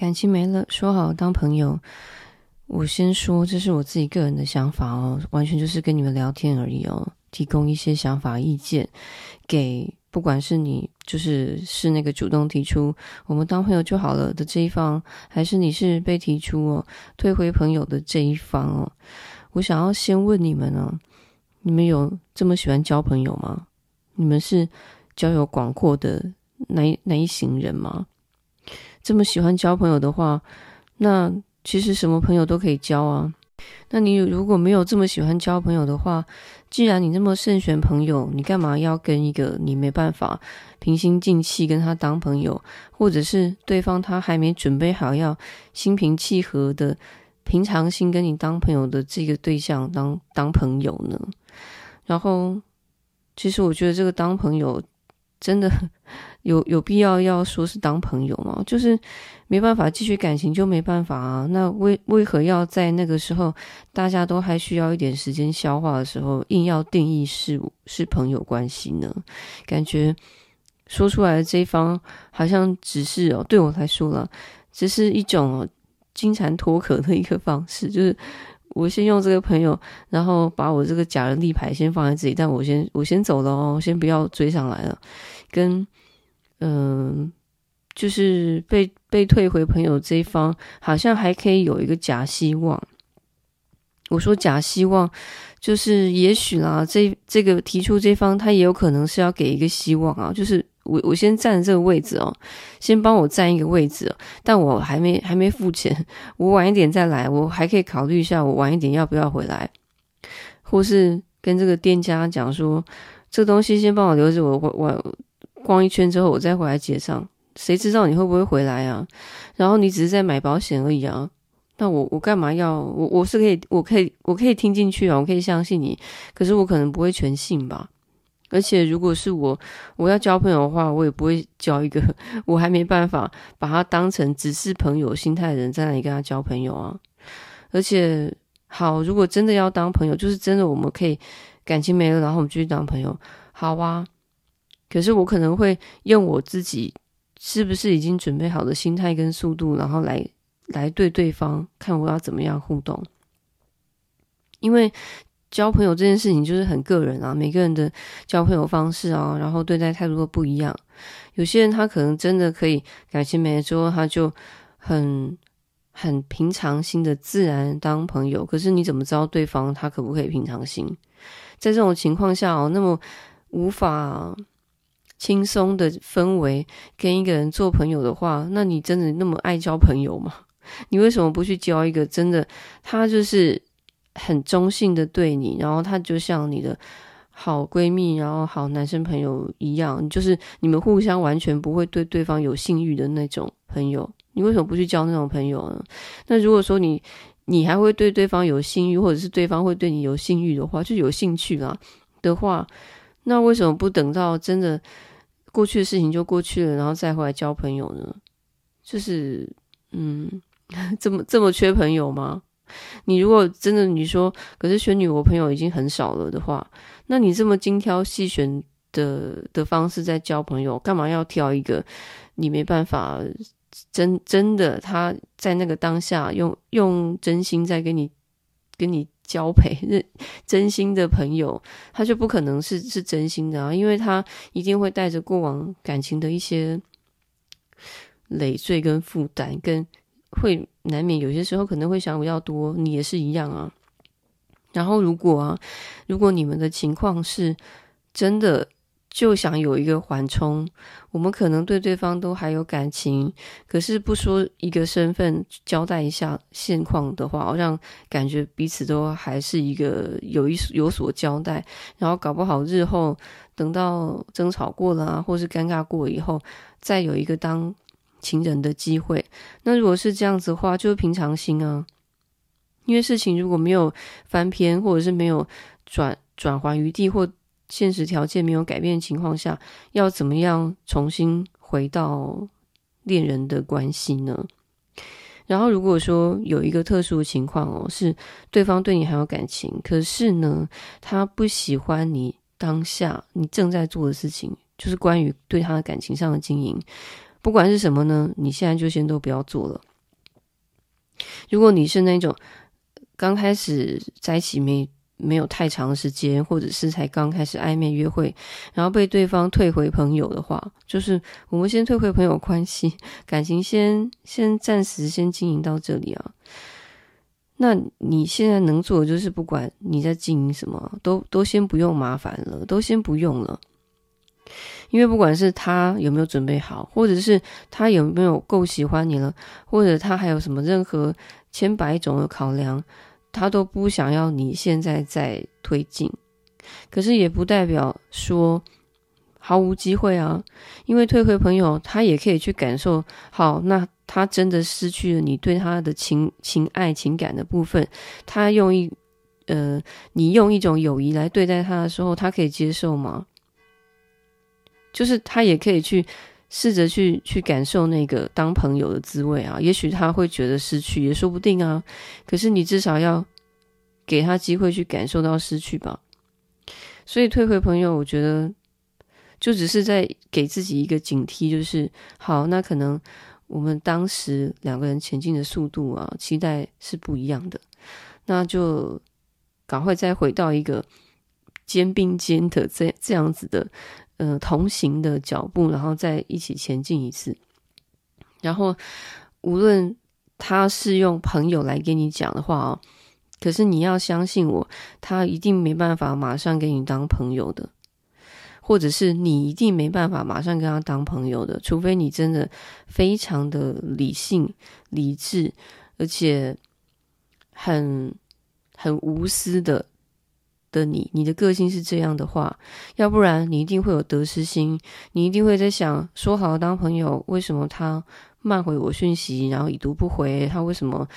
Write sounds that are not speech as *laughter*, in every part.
感情没了，说好当朋友。我先说，这是我自己个人的想法哦，完全就是跟你们聊天而已哦，提供一些想法意见给不管是你就是是那个主动提出我们当朋友就好了的这一方，还是你是被提出哦退回朋友的这一方哦。我想要先问你们哦，你们有这么喜欢交朋友吗？你们是交友广阔的哪哪一型人吗？这么喜欢交朋友的话，那。其实什么朋友都可以交啊。那你如果没有这么喜欢交朋友的话，既然你这么慎选朋友，你干嘛要跟一个你没办法平心静气跟他当朋友，或者是对方他还没准备好要心平气和的平常心跟你当朋友的这个对象当当朋友呢？然后，其实我觉得这个当朋友真的。有有必要要说是当朋友吗？就是没办法继续感情就没办法啊。那为为何要在那个时候大家都还需要一点时间消化的时候，硬要定义是是朋友关系呢？感觉说出来的这一方好像只是哦，对我来说了，只是一种哦金蝉脱壳的一个方式，就是我先用这个朋友，然后把我这个假人立牌先放在这里，但我先我先走了哦，先不要追上来了，跟。嗯，就是被被退回朋友这一方，好像还可以有一个假希望。我说假希望，就是也许啦，这这个提出这方，他也有可能是要给一个希望啊。就是我我先占这个位置哦，先帮我占一个位置，但我还没还没付钱，我晚一点再来，我还可以考虑一下，我晚一点要不要回来，或是跟这个店家讲说，这东西先帮我留着，我我我。逛一圈之后，我再回来结账。谁知道你会不会回来啊？然后你只是在买保险而已啊。那我我干嘛要我我是可以我可以我可以听进去啊，我可以相信你。可是我可能不会全信吧。而且如果是我我要交朋友的话，我也不会交一个我还没办法把他当成只是朋友心态的人在那里跟他交朋友啊。而且好，如果真的要当朋友，就是真的我们可以感情没了，然后我们继续当朋友，好啊。可是我可能会用我自己是不是已经准备好的心态跟速度，然后来来对对方看我要怎么样互动。因为交朋友这件事情就是很个人啊，每个人的交朋友方式啊，然后对待态度都不一样。有些人他可能真的可以感情没了之后，他就很很平常心的自然当朋友。可是你怎么知道对方他可不可以平常心？在这种情况下哦，那么无法。轻松的氛围跟一个人做朋友的话，那你真的那么爱交朋友吗？*laughs* 你为什么不去交一个真的他就是很中性的对你，然后他就像你的好闺蜜，然后好男生朋友一样，就是你们互相完全不会对对方有性欲的那种朋友，你为什么不去交那种朋友呢？那如果说你你还会对对方有性欲，或者是对方会对你有性欲的话，就有兴趣啦的话，那为什么不等到真的？过去的事情就过去了，然后再回来交朋友呢？就是，嗯，*laughs* 这么这么缺朋友吗？你如果真的你说，可是玄女我朋友已经很少了的话，那你这么精挑细选的的方式在交朋友，干嘛要挑一个你没办法真真的他在那个当下用用真心在跟你跟你。交配 *laughs* 认真心的朋友，他就不可能是是真心的啊，因为他一定会带着过往感情的一些累赘跟负担，跟会难免有些时候可能会想比较多，你也是一样啊。然后如果啊，如果你们的情况是真的。就想有一个缓冲，我们可能对对方都还有感情，可是不说一个身份交代一下现况的话，好像感觉彼此都还是一个有一有所交代，然后搞不好日后等到争吵过了啊，或是尴尬过以后，再有一个当情人的机会。那如果是这样子的话，就是平常心啊，因为事情如果没有翻篇，或者是没有转转圜余地或。现实条件没有改变的情况下，要怎么样重新回到恋人的关系呢？然后，如果说有一个特殊的情况哦，是对方对你还有感情，可是呢，他不喜欢你当下你正在做的事情，就是关于对他的感情上的经营，不管是什么呢，你现在就先都不要做了，如果你是那种刚开始在一起没没有太长时间，或者是才刚开始暧昧约会，然后被对方退回朋友的话，就是我们先退回朋友关系，*laughs* 感情先先暂时先经营到这里啊。那你现在能做的就是，不管你在经营什么，都都先不用麻烦了，都先不用了。因为不管是他有没有准备好，或者是他有没有够喜欢你了，或者他还有什么任何千百种的考量，他都不想要你现在再推进。可是也不代表说毫无机会啊，因为退回朋友，他也可以去感受。好，那。他真的失去了你对他的情情爱情感的部分，他用一呃，你用一种友谊来对待他的时候，他可以接受吗？就是他也可以去试着去去感受那个当朋友的滋味啊，也许他会觉得失去也说不定啊。可是你至少要给他机会去感受到失去吧。所以退回朋友，我觉得就只是在给自己一个警惕，就是好，那可能。我们当时两个人前进的速度啊，期待是不一样的，那就赶快再回到一个肩并肩的这这样子的呃同行的脚步，然后再一起前进一次。然后无论他是用朋友来跟你讲的话啊，可是你要相信我，他一定没办法马上给你当朋友的。或者是你一定没办法马上跟他当朋友的，除非你真的非常的理性、理智，而且很很无私的的你，你的个性是这样的话，要不然你一定会有得失心，你一定会在想，说好当朋友，为什么他慢回我讯息，然后已读不回，他为什么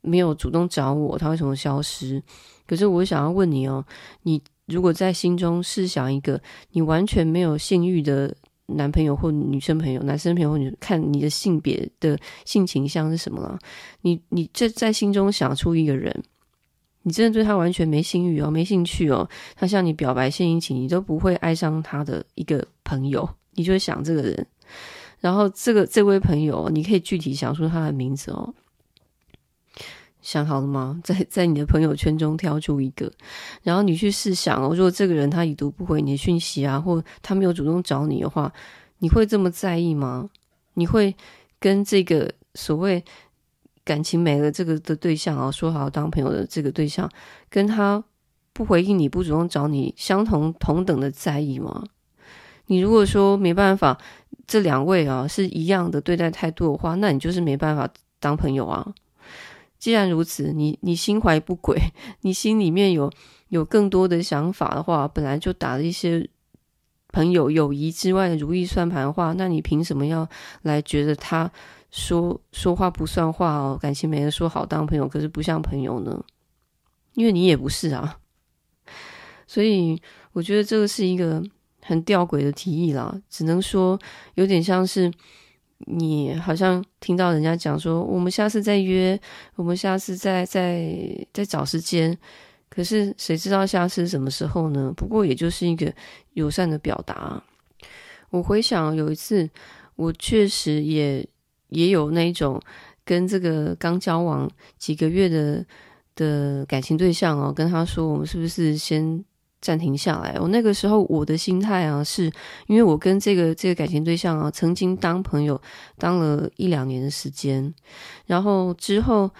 没有主动找我，他为什么消失？可是我想要问你哦，你。如果在心中试想一个你完全没有性欲的男朋友或女生朋友、男生朋友，你看你的性别的性倾向是什么了？你你这在心中想出一个人，你真的对他完全没性欲哦，没兴趣哦，他向你表白献殷勤，你都不会爱上他的一个朋友，你就会想这个人。然后这个这位朋友，你可以具体想出他的名字哦。想好了吗？*laughs* 在在你的朋友圈中挑出一个，然后你去试想哦，如果这个人他已读不回你的讯息啊，或他没有主动找你的话，你会这么在意吗？你会跟这个所谓感情没了这个的对象啊，说好当朋友的这个对象，跟他不回应你不主动找你，相同同等的在意吗？你如果说没办法，这两位啊是一样的对待态度的话，那你就是没办法当朋友啊。既然如此，你你心怀不轨，你心里面有有更多的想法的话，本来就打了一些朋友友谊之外的如意算盘的话，那你凭什么要来觉得他说说话不算话哦？感情没人说好当朋友，可是不像朋友呢？因为你也不是啊，所以我觉得这个是一个很吊诡的提议啦，只能说有点像是。你好像听到人家讲说，我们下次再约，我们下次再再再找时间。可是谁知道下次什么时候呢？不过也就是一个友善的表达。我回想有一次，我确实也也有那种跟这个刚交往几个月的的感情对象哦，跟他说，我们是不是先。暂停下来，我那个时候我的心态啊，是因为我跟这个这个感情对象啊，曾经当朋友当了一两年的时间，然后之后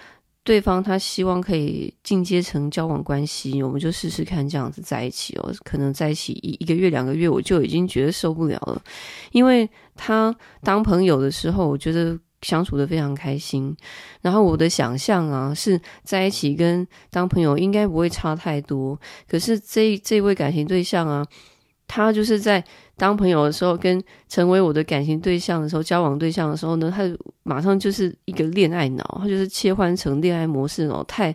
对方他希望可以进阶成交往关系，我们就试试看这样子在一起哦，可能在一起一一个月两个月，我就已经觉得受不了了，因为他当朋友的时候，我觉得。相处得非常开心，然后我的想象啊，是在一起跟当朋友应该不会差太多。可是这这位感情对象啊，他就是在当朋友的时候，跟成为我的感情对象的时候，交往对象的时候呢，他马上就是一个恋爱脑，他就是切换成恋爱模式哦，太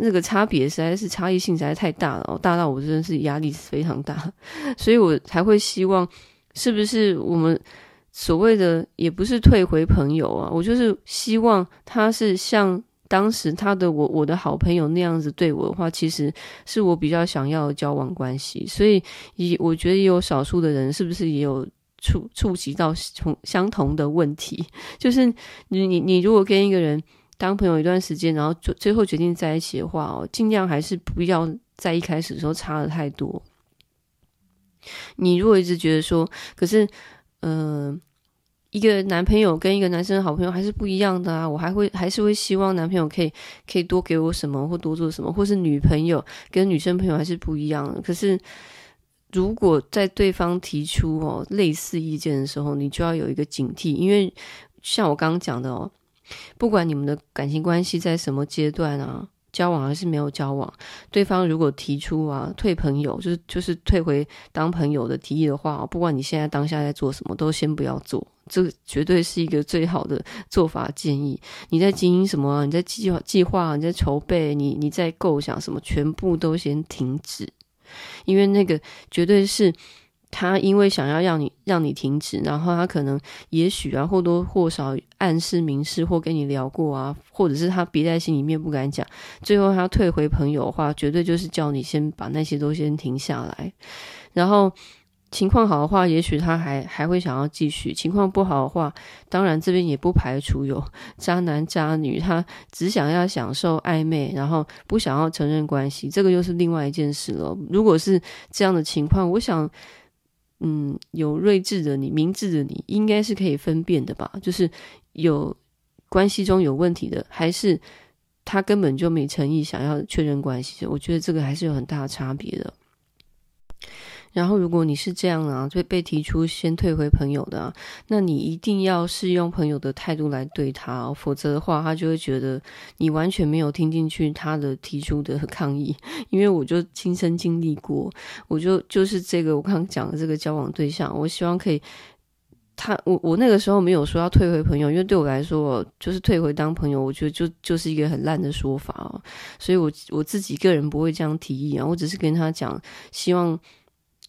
那个差别实在是差异性实在太大了，大到我真的是压力非常大，*laughs* 所以我才会希望是不是我们。所谓的也不是退回朋友啊，我就是希望他是像当时他的我我的好朋友那样子对我的话，其实是我比较想要的交往关系。所以，也我觉得也有少数的人是不是也有触触及到同相同的问题？*laughs* 就是你你你如果跟一个人当朋友一段时间，然后最最后决定在一起的话哦，尽量还是不要在一开始的时候差的太多。你如果一直觉得说，可是，嗯、一个男朋友跟一个男生的好朋友还是不一样的啊，我还会还是会希望男朋友可以可以多给我什么或多做什么，或是女朋友跟女生朋友还是不一样的。可是，如果在对方提出哦类似意见的时候，你就要有一个警惕，因为像我刚刚讲的哦，不管你们的感情关系在什么阶段啊。交往还是没有交往，对方如果提出啊退朋友，就是就是退回当朋友的提议的话，不管你现在当下在做什么，都先不要做，这个绝对是一个最好的做法建议。你在经营什么啊？你在计划计划？你在筹备？你你在构想什么？全部都先停止，因为那个绝对是。他因为想要让你让你停止，然后他可能也许啊或多或少暗示明示或跟你聊过啊，或者是他憋在心里面不敢讲，最后他退回朋友的话，绝对就是叫你先把那些都先停下来。然后情况好的话，也许他还还会想要继续；情况不好的话，当然这边也不排除有 *laughs* 渣男渣女，他只想要享受暧昧，然后不想要承认关系，这个又是另外一件事了。如果是这样的情况，我想。嗯，有睿智的你，明智的你，应该是可以分辨的吧？就是有关系中有问题的，还是他根本就没诚意想要确认关系？我觉得这个还是有很大的差别的。然后，如果你是这样啊，被被提出先退回朋友的啊，那你一定要是用朋友的态度来对他哦，否则的话，他就会觉得你完全没有听进去他的提出的抗议。*laughs* 因为我就亲身经历过，我就就是这个我刚刚讲的这个交往对象，我希望可以他我我那个时候没有说要退回朋友，因为对我来说就是退回当朋友，我觉得就就是一个很烂的说法哦，所以我我自己个人不会这样提议啊，我只是跟他讲，希望。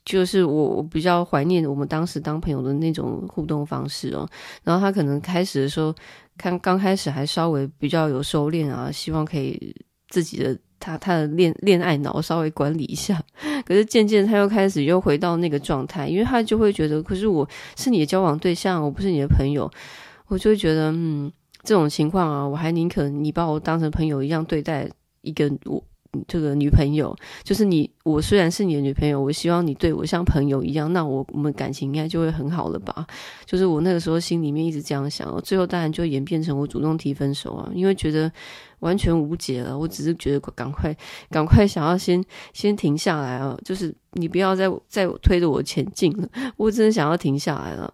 就是我，我比较怀念我们当时当朋友的那种互动方式哦。然后他可能开始的时候，看刚开始还稍微比较有收敛啊，希望可以自己的他他的恋恋爱脑稍微管理一下。可是渐渐他又开始又回到那个状态，因为他就会觉得，可是我是你的交往对象，我不是你的朋友，我就会觉得，嗯，这种情况啊，我还宁可你把我当成朋友一样对待一个我。这个女朋友就是你，我虽然是你的女朋友，我希望你对我像朋友一样，那我我们感情应该就会很好了吧？就是我那个时候心里面一直这样想，最后当然就演变成我主动提分手啊，因为觉得完全无解了。我只是觉得赶快赶快想要先先停下来啊，就是你不要再再推着我前进了，我真的想要停下来了。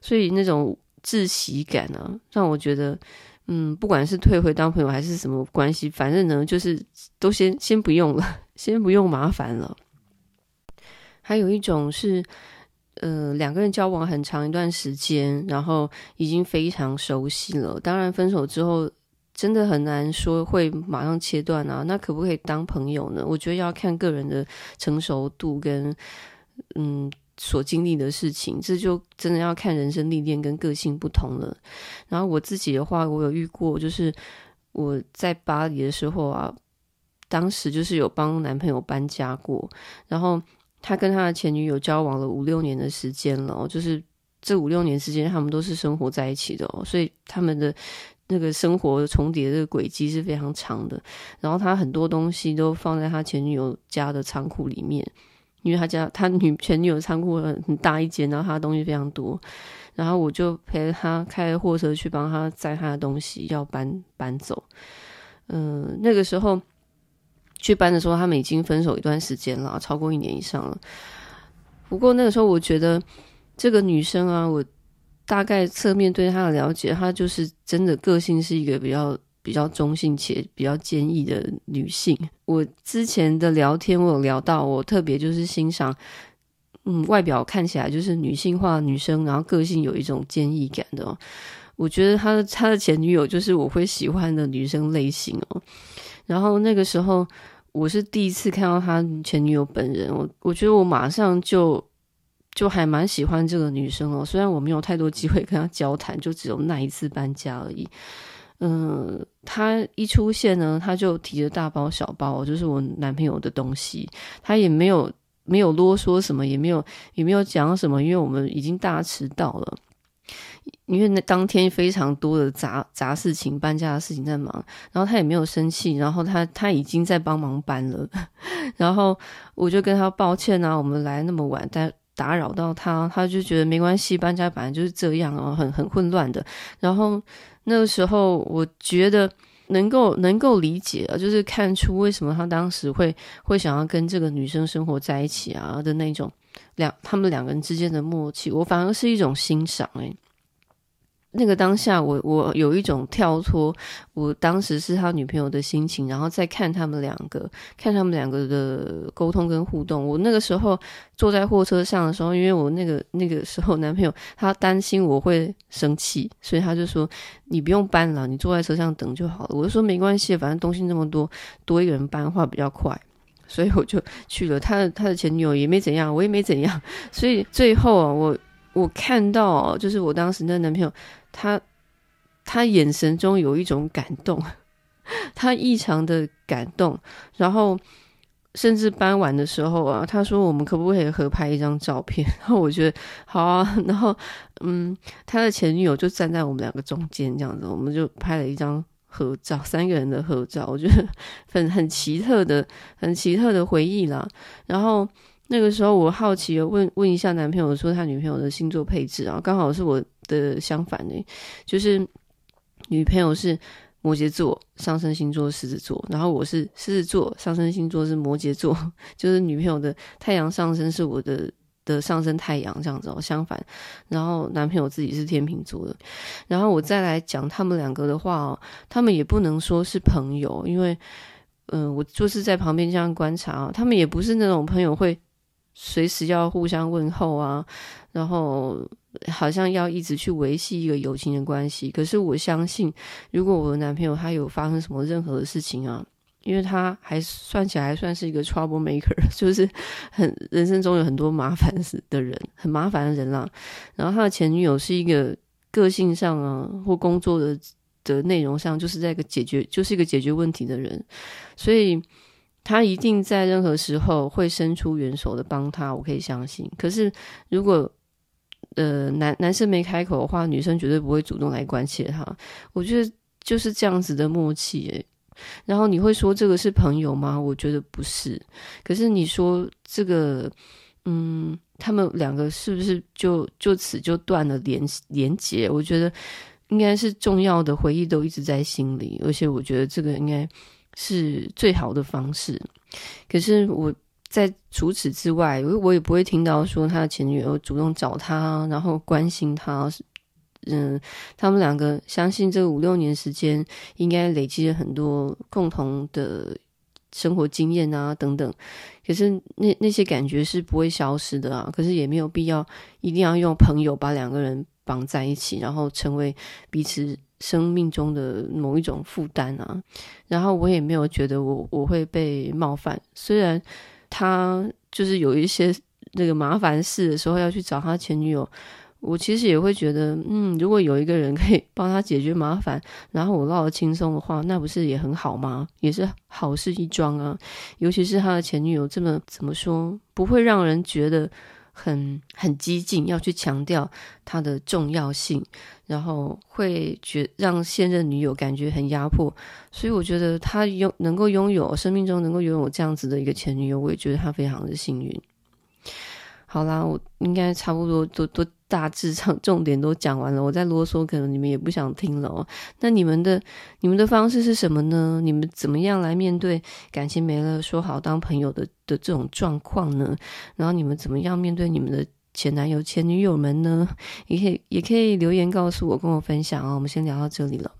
所以那种窒息感啊，让我觉得。嗯，不管是退回当朋友还是什么关系，反正呢，就是都先先不用了，*laughs* 先不用麻烦了。还有一种是，呃，两个人交往很长一段时间，然后已经非常熟悉了。当然，分手之后真的很难说会马上切断啊。那可不可以当朋友呢？我觉得要看个人的成熟度跟嗯。所经历的事情，这就真的要看人生历练跟个性不同了。然后我自己的话，我有遇过，就是我在巴黎的时候啊，当时就是有帮男朋友搬家过，然后他跟他的前女友交往了五六年的时间了，就是这五六年时间他们都是生活在一起的哦，所以他们的那个生活重叠的轨迹是非常长的。然后他很多东西都放在他前女友家的仓库里面。因为他家他女前女友仓库很大一间，然后他的东西非常多，然后我就陪他开货车去帮他载他的东西要搬搬走。嗯、那个时候去搬的时候，他们已经分手一段时间了，超过一年以上了。不过那个时候我觉得这个女生啊，我大概侧面对她的了解，她就是真的个性是一个比较。比较中性且比较坚毅的女性，我之前的聊天我有聊到，我特别就是欣赏，嗯，外表看起来就是女性化女生，然后个性有一种坚毅感的。我觉得他的他的前女友就是我会喜欢的女生类型哦。然后那个时候我是第一次看到他前女友本人，我我觉得我马上就就还蛮喜欢这个女生哦。虽然我没有太多机会跟她交谈，就只有那一次搬家而已。嗯，他一出现呢，他就提着大包小包，就是我男朋友的东西。他也没有没有啰嗦什么，也没有也没有讲什么，因为我们已经大迟到了。因为那当天非常多的杂杂事情、搬家的事情在忙，然后他也没有生气，然后他他已经在帮忙搬了，*laughs* 然后我就跟他抱歉啊，我们来那么晚，但打扰到他，他就觉得没关系，搬家本来就是这样哦，很很混乱的。然后那个时候，我觉得能够能够理解啊，就是看出为什么他当时会会想要跟这个女生生活在一起啊的那种两他们两个人之间的默契，我反而是一种欣赏诶。那个当下我，我有一种跳脱，我当时是他女朋友的心情，然后再看他们两个，看他们两个的沟通跟互动。我那个时候坐在货车上的时候，因为我那个那个时候男朋友他担心我会生气，所以他就说：“你不用搬了，你坐在车上等就好了。”我就说：“没关系，反正东西那么多，多一个人搬话比较快。”所以我就去了。他的他的前女友也没怎样，我也没怎样。所以最后啊，我我看到就是我当时那男朋友。他他眼神中有一种感动，*laughs* 他异常的感动，然后甚至搬完的时候啊，他说我们可不可以合拍一张照片？*laughs* 然后我觉得好啊，然后嗯，他的前女友就站在我们两个中间这样子，我们就拍了一张合照，三个人的合照，我觉得很很奇特的、很奇特的回忆啦。然后那个时候我好奇的问问一下男朋友说他女朋友的星座配置啊，刚好是我。的相反呢，就是女朋友是摩羯座，上升星座狮子座，然后我是狮子座，上升星座是摩羯座，*laughs* 就是女朋友的太阳上升是我的的上升太阳这样子哦，相反，然后男朋友自己是天秤座的，然后我再来讲他们两个的话哦，他们也不能说是朋友，因为嗯、我就是在旁边这样观察啊，他们也不是那种朋友会随时要互相问候啊，然后。好像要一直去维系一个友情的关系，可是我相信，如果我的男朋友他有发生什么任何的事情啊，因为他还算起来还算是一个 trouble maker，*laughs* 就是很人生中有很多麻烦的人，很麻烦的人啦。然后他的前女友是一个个性上啊或工作的的内容上，就是在一个解决，就是一个解决问题的人，所以他一定在任何时候会伸出援手的帮他，我可以相信。可是如果呃，男男生没开口的话，女生绝对不会主动来关切他。我觉得就是这样子的默契。然后你会说这个是朋友吗？我觉得不是。可是你说这个，嗯，他们两个是不是就就此就断了连连结？我觉得应该是重要的回忆都一直在心里，而且我觉得这个应该是最好的方式。可是我。在除此之外，我我也不会听到说他的前女友主动找他，然后关心他。嗯，他们两个相信这五六年时间应该累积了很多共同的生活经验啊等等。可是那那些感觉是不会消失的啊。可是也没有必要一定要用朋友把两个人绑在一起，然后成为彼此生命中的某一种负担啊。然后我也没有觉得我我会被冒犯，虽然。他就是有一些那个麻烦事的时候要去找他前女友，我其实也会觉得，嗯，如果有一个人可以帮他解决麻烦，然后我落得轻松的话，那不是也很好吗？也是好事一桩啊。尤其是他的前女友这么怎么说，不会让人觉得。很很激进，要去强调它的重要性，然后会觉让现任女友感觉很压迫，所以我觉得他拥能够拥有生命中能够拥有这样子的一个前女友，我也觉得他非常的幸运。好啦，我应该差不多都都大致上重点都讲完了，*laughs* 我再啰嗦可能你们也不想听了哦。那你们的你们的方式是什么呢？你们怎么样来面对感情没了说好当朋友的的这种状况呢？然后你们怎么样面对你们的前男友前女友们呢？也可以也可以留言告诉我，跟我分享哦。我们先聊到这里了。